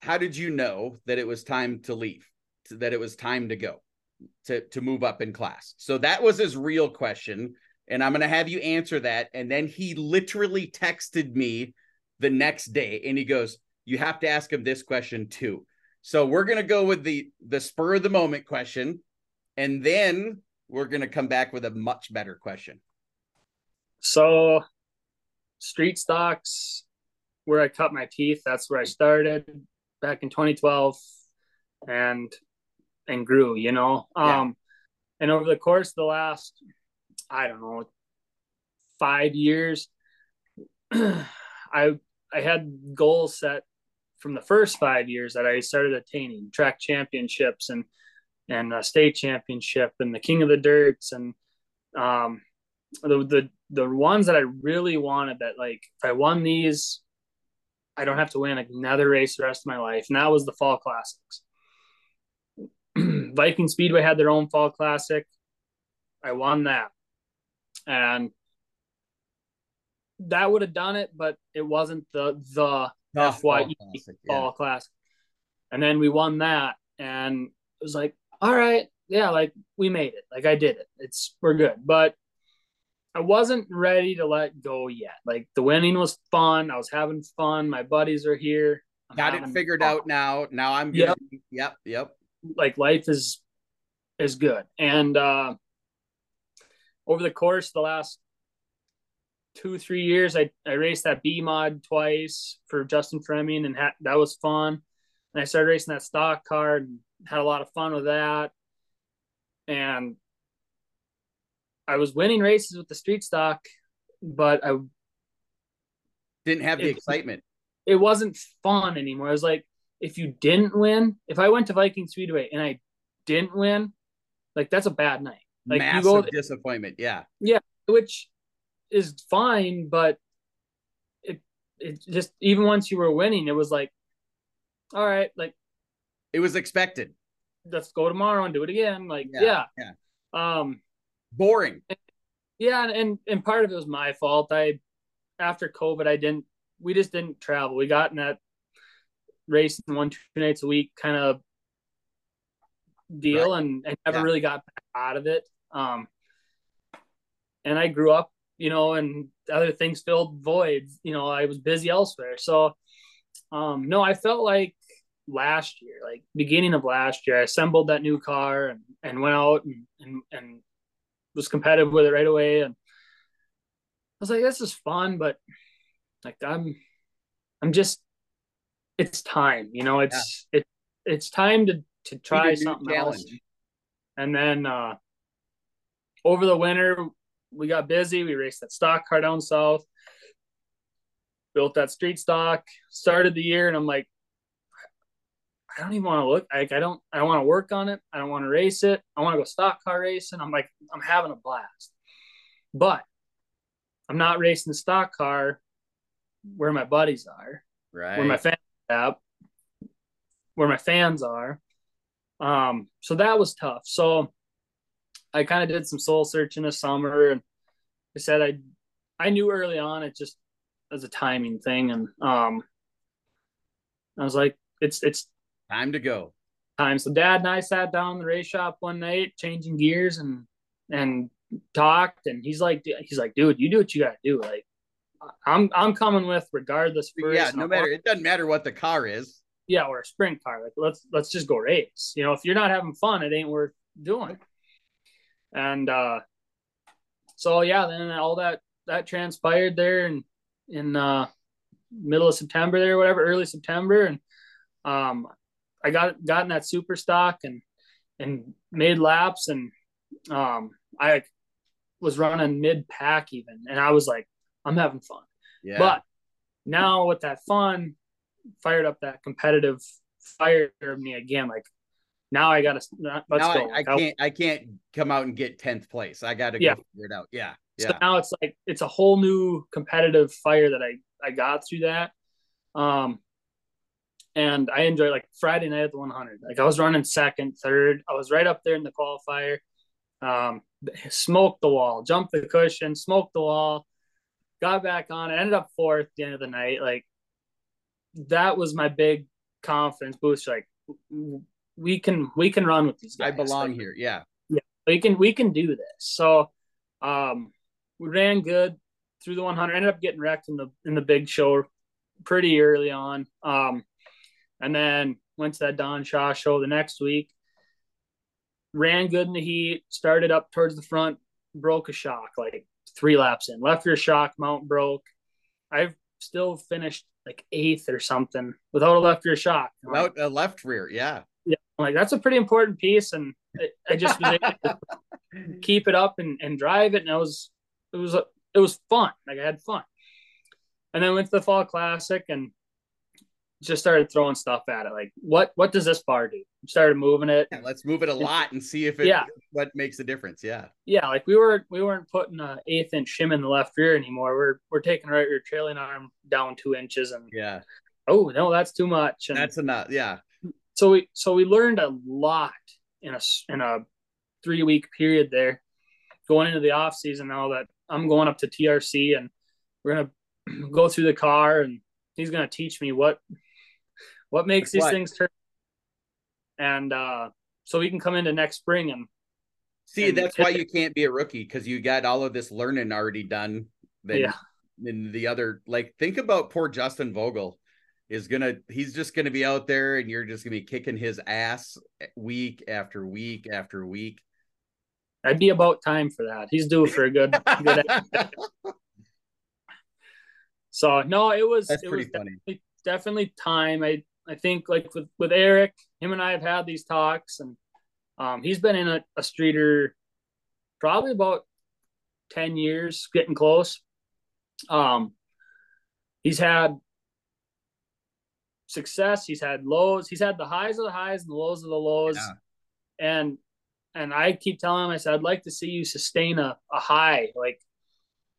how did you know that it was time to leave that it was time to go to to move up in class? So that was his real question and i'm going to have you answer that. And then he literally texted me the next day and he goes you have to ask him this question too. So we're going to go with the the spur of the moment question and then we're going to come back with a much better question. So, street stocks, where I cut my teeth. That's where I started back in 2012, and and grew. You know, Yeah. um, and over the course of the last, I don't know, five years, (clears throat) I I had goals set from the first five years that I started attaining track championships and and a state championship and the king of the dirts and um the the the ones that I really wanted that like if I won these, I don't have to win another race the rest of my life. And that was the fall classics. (clears throat) Viking Speedway had their own fall classic. I won that. And that would have done it, but it wasn't the the FYE fall classic, yeah. fall classic. And then we won that and it was like, all right, yeah, like we made it. Like I did it. It's we're good. But I wasn't ready to let go yet. Like the winning was fun. I was having fun. My buddies are here. I'm got it figured fun. out now now i'm Yep. yep yep Like life is is good. And uh over the course of the last two, three years, I, I raced that B mod twice for Justin Freming and ha- that was fun. And I started racing that stock car and had a lot of fun with that. And I was winning races with the street stock, but I didn't have the It- excitement it wasn't fun anymore. I was like, if you didn't win, if I went to Viking Speedway and I didn't win, like that's a bad night. Like you massive go, disappointment yeah Yeah, which is fine, but it just even once you were winning, it was like, all right, like it was expected. Let's go tomorrow and do it again. Like, yeah. yeah. yeah. Um boring. Yeah, and and part of it was my fault. I after COVID I didn't we just didn't travel. We got in that race one, two nights a week kind of deal right. and, and never yeah. really got out of it. Um and I grew up, you know, and other things filled voids. You know, I was busy elsewhere. So um no, I felt like last year, like beginning of last year, I assembled that new car and, and went out and, and, and was competitive with it right away. And I was like, this is fun, but like I'm, I'm just, it's time, you know, it's, yeah. it, it's time to, to try something else. And then, uh, over the winter, we got busy. We raced that stock car down south, built that street stock, started the year, and I'm like, I don't even want to look. Like I don't. I want to work on it. I don't want to race it. I want to go stock car racing. I'm like, I'm having a blast, but I'm not racing the stock car where my buddies are, right? Where my fans at, where my fans are. Um, so that was tough. So I kind of did some soul searching this summer, and I said I, I knew early on it just as a timing thing, and um, I was like, it's it's Time to go. Time. So dad and I sat down in the race shop one night, changing gears and and talked. And he's like, he's like, dude, you do what you gotta do. Like, I'm I'm coming with regardless. First. Yeah, no matter. It doesn't matter what the car is. Yeah, or a sprint car. Like, let's let's just go race. You know, if you're not having fun, it ain't worth doing. And uh, so yeah, then all that that transpired there in in uh, middle of September there, whatever, early September, and um, I got got in that super stock and and made laps and um I was running mid pack even and I was like I'm having fun. Yeah. But now with that fun fired up that competitive fire in me again like now I gotta let's now go. I, I, can't I can't come out and get 10th place. I gotta yeah. go figure it out. Yeah. Yeah. So now it's like it's a whole new competitive fire that I I got through that. Um and I enjoyed like Friday night at the 100. Like I was running second, third. I was right up there in the qualifier. Um, smoked the wall, jumped the cushion, smoked the wall, got back on. It ended up fourth at the end of the night. Like that was my big confidence boost. Like we can we can run with these guys. I belong like, here. Yeah. Yeah. We can we can do this. So um we ran good through the 100. Ended up getting wrecked in the in the big show pretty early on. Um and then went to that Don Shaw show the next week. Ran good in the heat, started up towards the front, broke a shock like three laps in. Left rear shock, mount broke. I've still finished like eighth or something without a left rear shock. Without like, a left rear, yeah. Yeah, like that's a pretty important piece, and I, I just was able to (laughs) keep it up and, and drive it, and it was it was it was fun. Like I had fun, and then went to the fall classic and just started throwing stuff at it. Like, what what does this bar do? Started moving it. Yeah, let's move it a lot and see if it yeah. what makes a difference. Yeah. Yeah, like we were we weren't putting a eighth inch shim in the left rear anymore. We're we're taking right rear trailing arm down two inches and yeah. Oh no, that's too much. And that's enough. Yeah. So we so we learned a lot in a in a three week period there, going into the off season now that I'm going up to TRC and we're gonna (clears throat) go through the car and he's gonna teach me what what makes these what? things turn and uh so we can come into next spring and see and that's why you can't be a rookie because you got all of this learning already done then yeah. in the other like think about poor justin vogel is gonna he's just gonna be out there and you're just gonna be kicking his ass week after week after week. I'd be about time for that. He's due for a good good (laughs) so no it was that's it pretty was funny. definitely, definitely time. I I think like with with Eric, him and I have had these talks, and um, he's been in a, a streeter probably about ten years, getting close. Um, he's had success. He's had lows. He's had the highs of the highs and the lows of the lows. Yeah. And and I keep telling him, I said, I'd like to see you sustain a, a high, like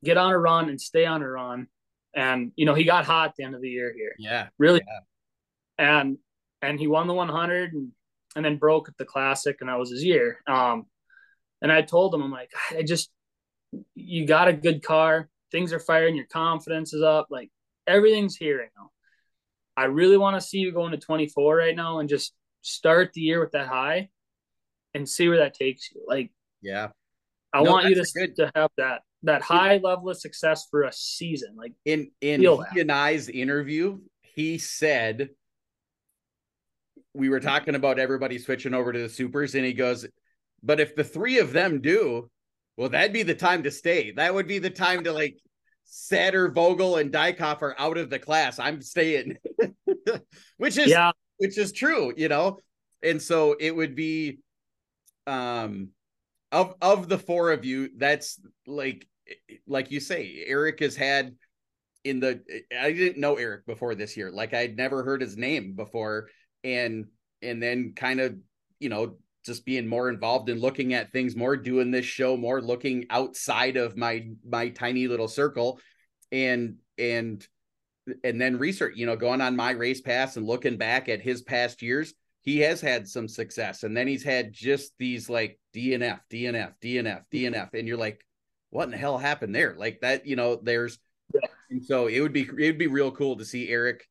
get on a run and stay on a run. and you know he got hot at the end of the year here. Yeah, really, yeah. And and he won the 100 and and then broke at the classic, and that was his year. Um, and I told him, I'm like, I just you got a good car, things are firing, your confidence is up, like everything's here right now. I really want to see you going to 24 right now and just start the year with that high and see where that takes you. Like, yeah, I no, want you to, good... to have that that high level of success for a season. Like in in he and I's interview, he said we were talking about everybody switching over to the supers, and he goes, "But if the three of them do, well, that'd be the time to stay. That would be the time to like." Satter, Vogel, and Dykoff are out of the class. I'm staying, (laughs) which is yeah. which is true, you know. And so it would be, um, of of the four of you, that's like like you say, Eric has had in the I didn't know Eric before this year. Like I'd never heard his name before. And and then kind of, you know, just being more involved in looking at things more, doing this show more, looking outside of my my tiny little circle and and and then research, you know, going on my race pass and looking back at his past years he has had some success and then he's had just these like DNF, DNF, DNF, mm-hmm. DNF. And you're like, what in the hell happened there? Like that, you know, there's, and so it would be, it would be real cool to see Eric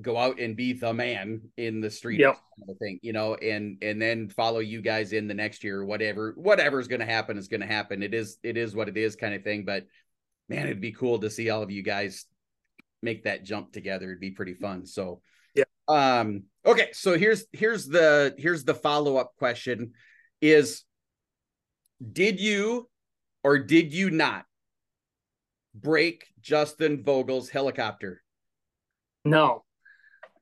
go out and be the man in the street yep. kind of thing, you know, and, and then follow you guys in the next year, whatever, whatever is going to happen is going to happen. It is, it is what it is kind of thing. But man, it'd be cool to see all of you guys make that jump together. It'd be pretty fun. So, yeah. Um, okay. So here's, here's the, here's the follow-up question is, did you or did you not break Justin Vogel's helicopter? No,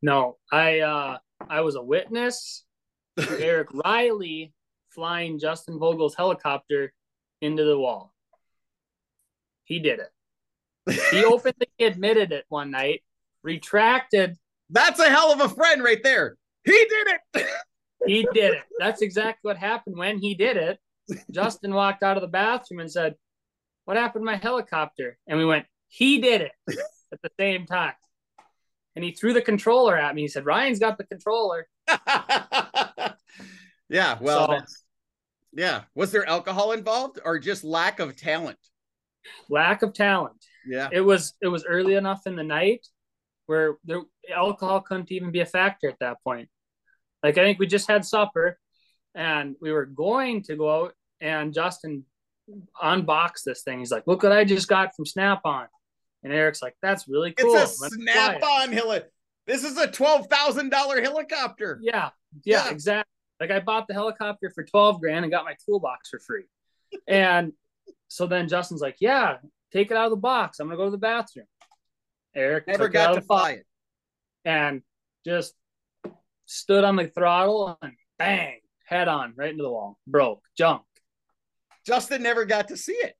no. I uh I was a witness to (laughs) Eric Riley flying Justin Vogel's helicopter into the wall. He did it. He (laughs) openly admitted it one night, retracted. That's a hell of a friend right there. He did it. he (laughs) did it. That's exactly what happened when he did it. Justin walked out of the bathroom and said, What happened to my helicopter? And we went, He did it at the same time. And he threw the controller at me. He said, Ryan's got the controller. (laughs) yeah. Well, so, yeah. Was there alcohol involved or just lack of talent? Lack of talent. Yeah. It was it was early enough in the night where the alcohol couldn't even be a factor at that point. Like I think we just had supper and we were going to go out and Justin unboxed this thing. He's like, look what I just got from Snap on. And Eric's like, that's really cool. It's a Snap on heli. This is a twelve thousand dollar helicopter. Yeah, yeah, yeah, exactly. Like I bought the helicopter for twelve grand and got my toolbox for free. (laughs) and so then Justin's like, yeah, take it out of the box. I'm gonna go to the bathroom. Eric never got to fly it, and just stood on the throttle and bang, head on right into the wall, broke, junk. Justin never got to see it.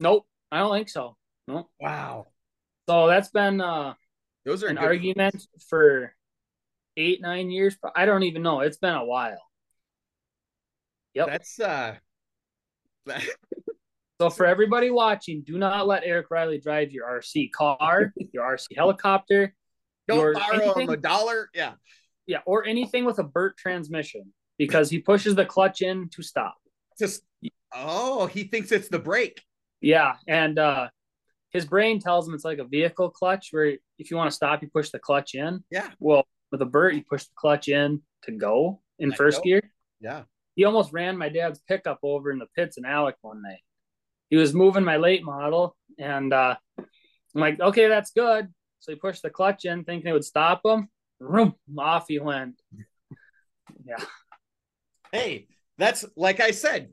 Nope, I don't think so. Nope. Wow. So that's been uh those are an argument for eight, nine years. I don't even know. It's been a while. Yep. That's uh (laughs) so for everybody watching, do not let Eric Riley drive your RC car, your RC helicopter. Don't borrow anything, him a dollar. Yeah. Yeah, or anything with a Bert transmission because he pushes the clutch in to stop. Just oh, he thinks it's the brake. Yeah, and uh his brain tells him it's like a vehicle clutch where if you want to stop, you push the clutch in. Yeah. Well, with a Bert, you push the clutch in to go in Let first gear. Yeah. He almost ran my dad's pickup over in the pits in Alex one night. He was moving my late model, and uh, I'm like, okay, that's good. So he pushed the clutch in, thinking it would stop him. Vroom, off he went. (laughs) Yeah. Hey, that's like I said,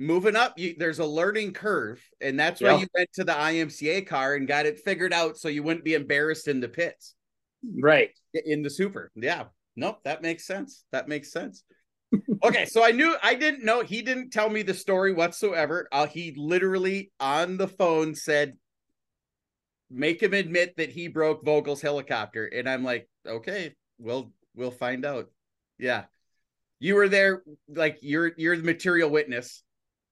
moving up, you, there's a learning curve, and that's why yep. you went to the IMCA car and got it figured out, so you wouldn't be embarrassed in the pits. Right. In the super. Yeah. Nope. That makes sense. That makes sense. (laughs) okay, so I knew I didn't know he didn't tell me the story whatsoever. Uh, he literally on the phone said, "Make him admit that he broke Vogel's helicopter," and I'm like, "Okay, we'll we'll find out." Yeah, you were there, like you're you're the material witness.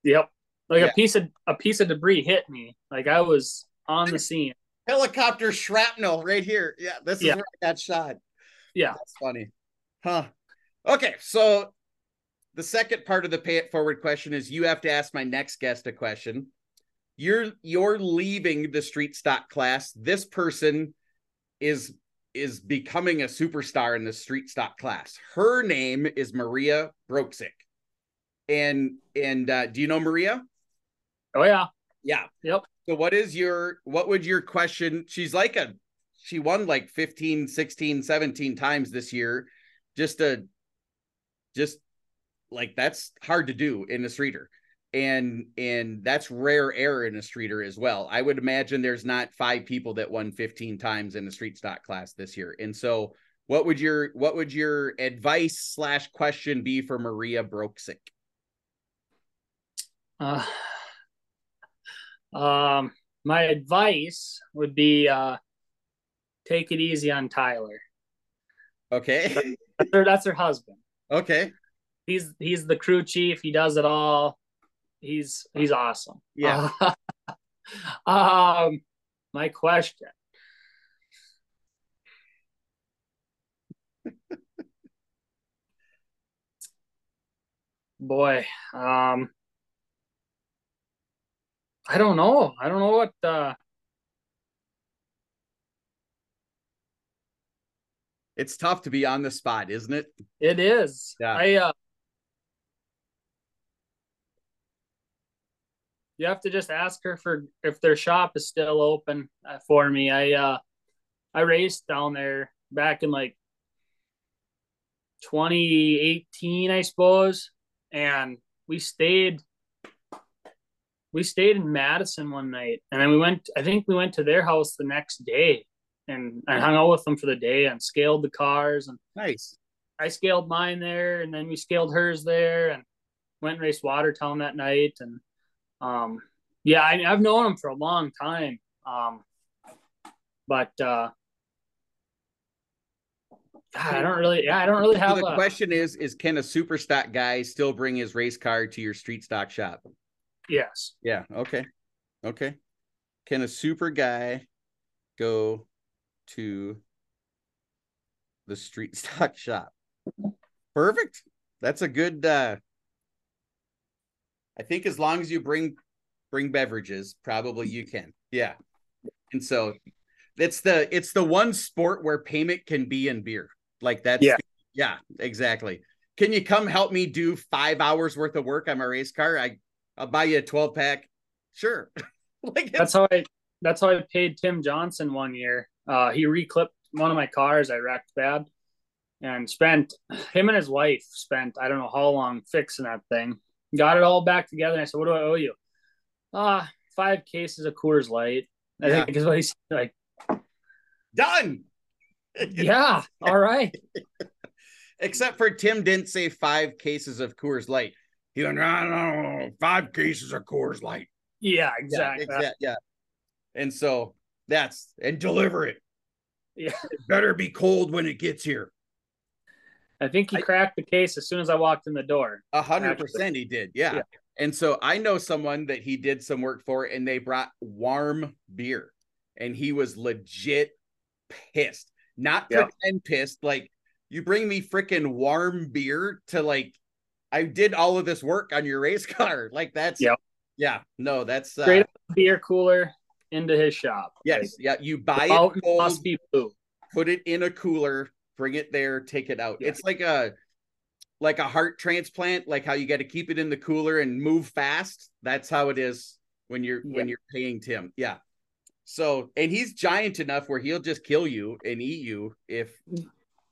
Yep. Like yeah. a piece of a piece of debris hit me. Like I was on the scene. Helicopter shrapnel right here. Yeah, this is Yeah. where I got shot. Yeah. That's funny. Huh. Okay, so the second part of the pay it forward question is you have to ask my next guest a question. You're you're leaving the street stock class. This person is is becoming a superstar in the street stock class. Her name is Maria Broksick. And and uh, do you know Maria? Oh yeah. Yeah. Yep. So what is your what would your question? She's like a she won like 15, 16, 17 times this year. Just a just like that's hard to do in a streeter. And and that's rare air in a streeter as well. I would imagine there's not five people that won 15 times in the street stock class this year. And so what would your what would your advice slash question be for Maria Broksick? Uh, (sighs) um, my advice would be uh, take it easy on Tyler. Okay. (laughs) That's her, that's her husband. okay. He's he's the crew chief. He does it all. He's he's awesome. Yeah. (laughs) um, my question. (laughs) Boy, um, I don't know. I don't know what uh It's tough to be on the spot, isn't it? it is. Yeah. I uh you have to just ask her for if their shop is still open uh, for me. I uh I raced down there back in like 2018, I suppose, and we stayed we stayed in Madison one night, and then we went. I think we went to their house the next day, and I hung out with them for the day and scaled the cars, and Nice. I scaled mine there, and then we scaled hers there, and went and raced Watertown that night, and um, yeah, I, I've known him for a long time, um, but uh, God, I don't really, yeah, I don't really So have the a, question is: Is can a super stock guy still bring his race car to your street stock shop? Yes, Yeah. Okay. Okay. Can a super guy go to the street (laughs) stock shop? Perfect. That's a good. uh I think as long as you bring bring beverages, probably you can. Yeah. And so it's the it's the one sport where payment can be in beer. Like that's Yeah. yeah, exactly. Can you come help me do five hours worth of work on my race car? I I'll buy you a 12 pack. Sure. (laughs) like that's how I, that's how I paid Tim Johnson one year. Uh, he reclipped one of my cars I wrecked bad, and spent him and his wife spent I don't know how long fixing that thing. Got it all back together. And I said, "What do I owe you?" Ah, five cases of Coors Light. I Yeah. think is what he's like. done. (laughs) Yeah, all right. Except for Tim didn't say five cases of Coors Light. He went, no, no, no, five cases of Coors Light. Yeah, exactly. Yeah, exact- yeah. And so that's and deliver it. Yeah. It better be cold when it gets here. I think he I- cracked the case as soon as I walked in the door. A hundred percent he did. Yeah. Yeah. And so I know someone that he did some work for and they brought warm beer and he was legit pissed. Not Yeah. pretend pissed. Like you bring me freaking warm beer to like I did all of this work on your race (laughs) car. Like that's Yep. yeah, no, that's uh, Straight up beer cooler into his shop. yes, yeah. You buy it fountain cold, must be blue. put it in a cooler, bring it there, take it out. Yeah. It's like a like a heart transplant, like how you got to keep it in the cooler and move fast. That's how it is when you're when you're paying Tim. Yeah. So and he's giant enough where he'll just kill you and eat you if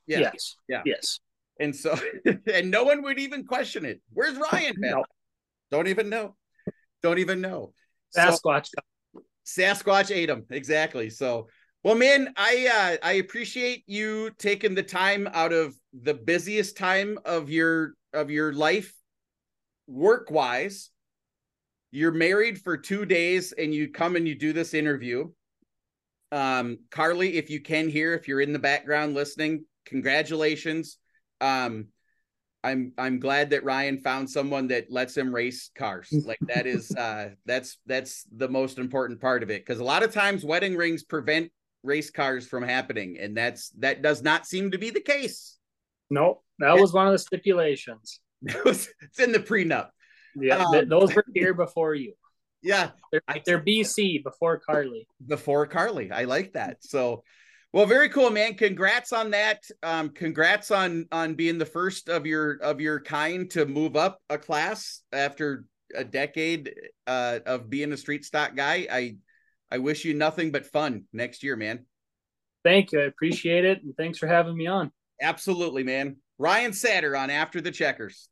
yeah. Yes. Yeah. Yes. And so (laughs) and no one would even question it. Where's (laughs) Ryan? No. Don't even know. Don't even know. So- Sasquatch. Sasquatch ate him exactly. So, well, man, I uh, I appreciate you taking the time out of the busiest time of your of your life, work wise. You're married for two days, and you come and you do this interview. Um, Carly, if you can hear, if you're in the background listening, congratulations. Um, I'm I'm glad that Ryan found someone that lets him race cars. (laughs) Like that is uh that's that's the most important part of it because a lot of times wedding rings prevent race cars from happening and that's that does not seem to be the case. Nope, that was one of the stipulations. (laughs) it's in the prenup. Yeah, um, those were here before you. (laughs) Yeah, they're, they're BC before Carly. Before Carly, I like that. So well, very cool, man. Congrats on that. Um, congrats on on being the first of your of your kind to move up a class after a decade uh, of being a street stock guy. I I wish you nothing but fun next year, man. Thank you. I appreciate it, and thanks for having me on. Absolutely, man. Ryan Satter on After the Checkers.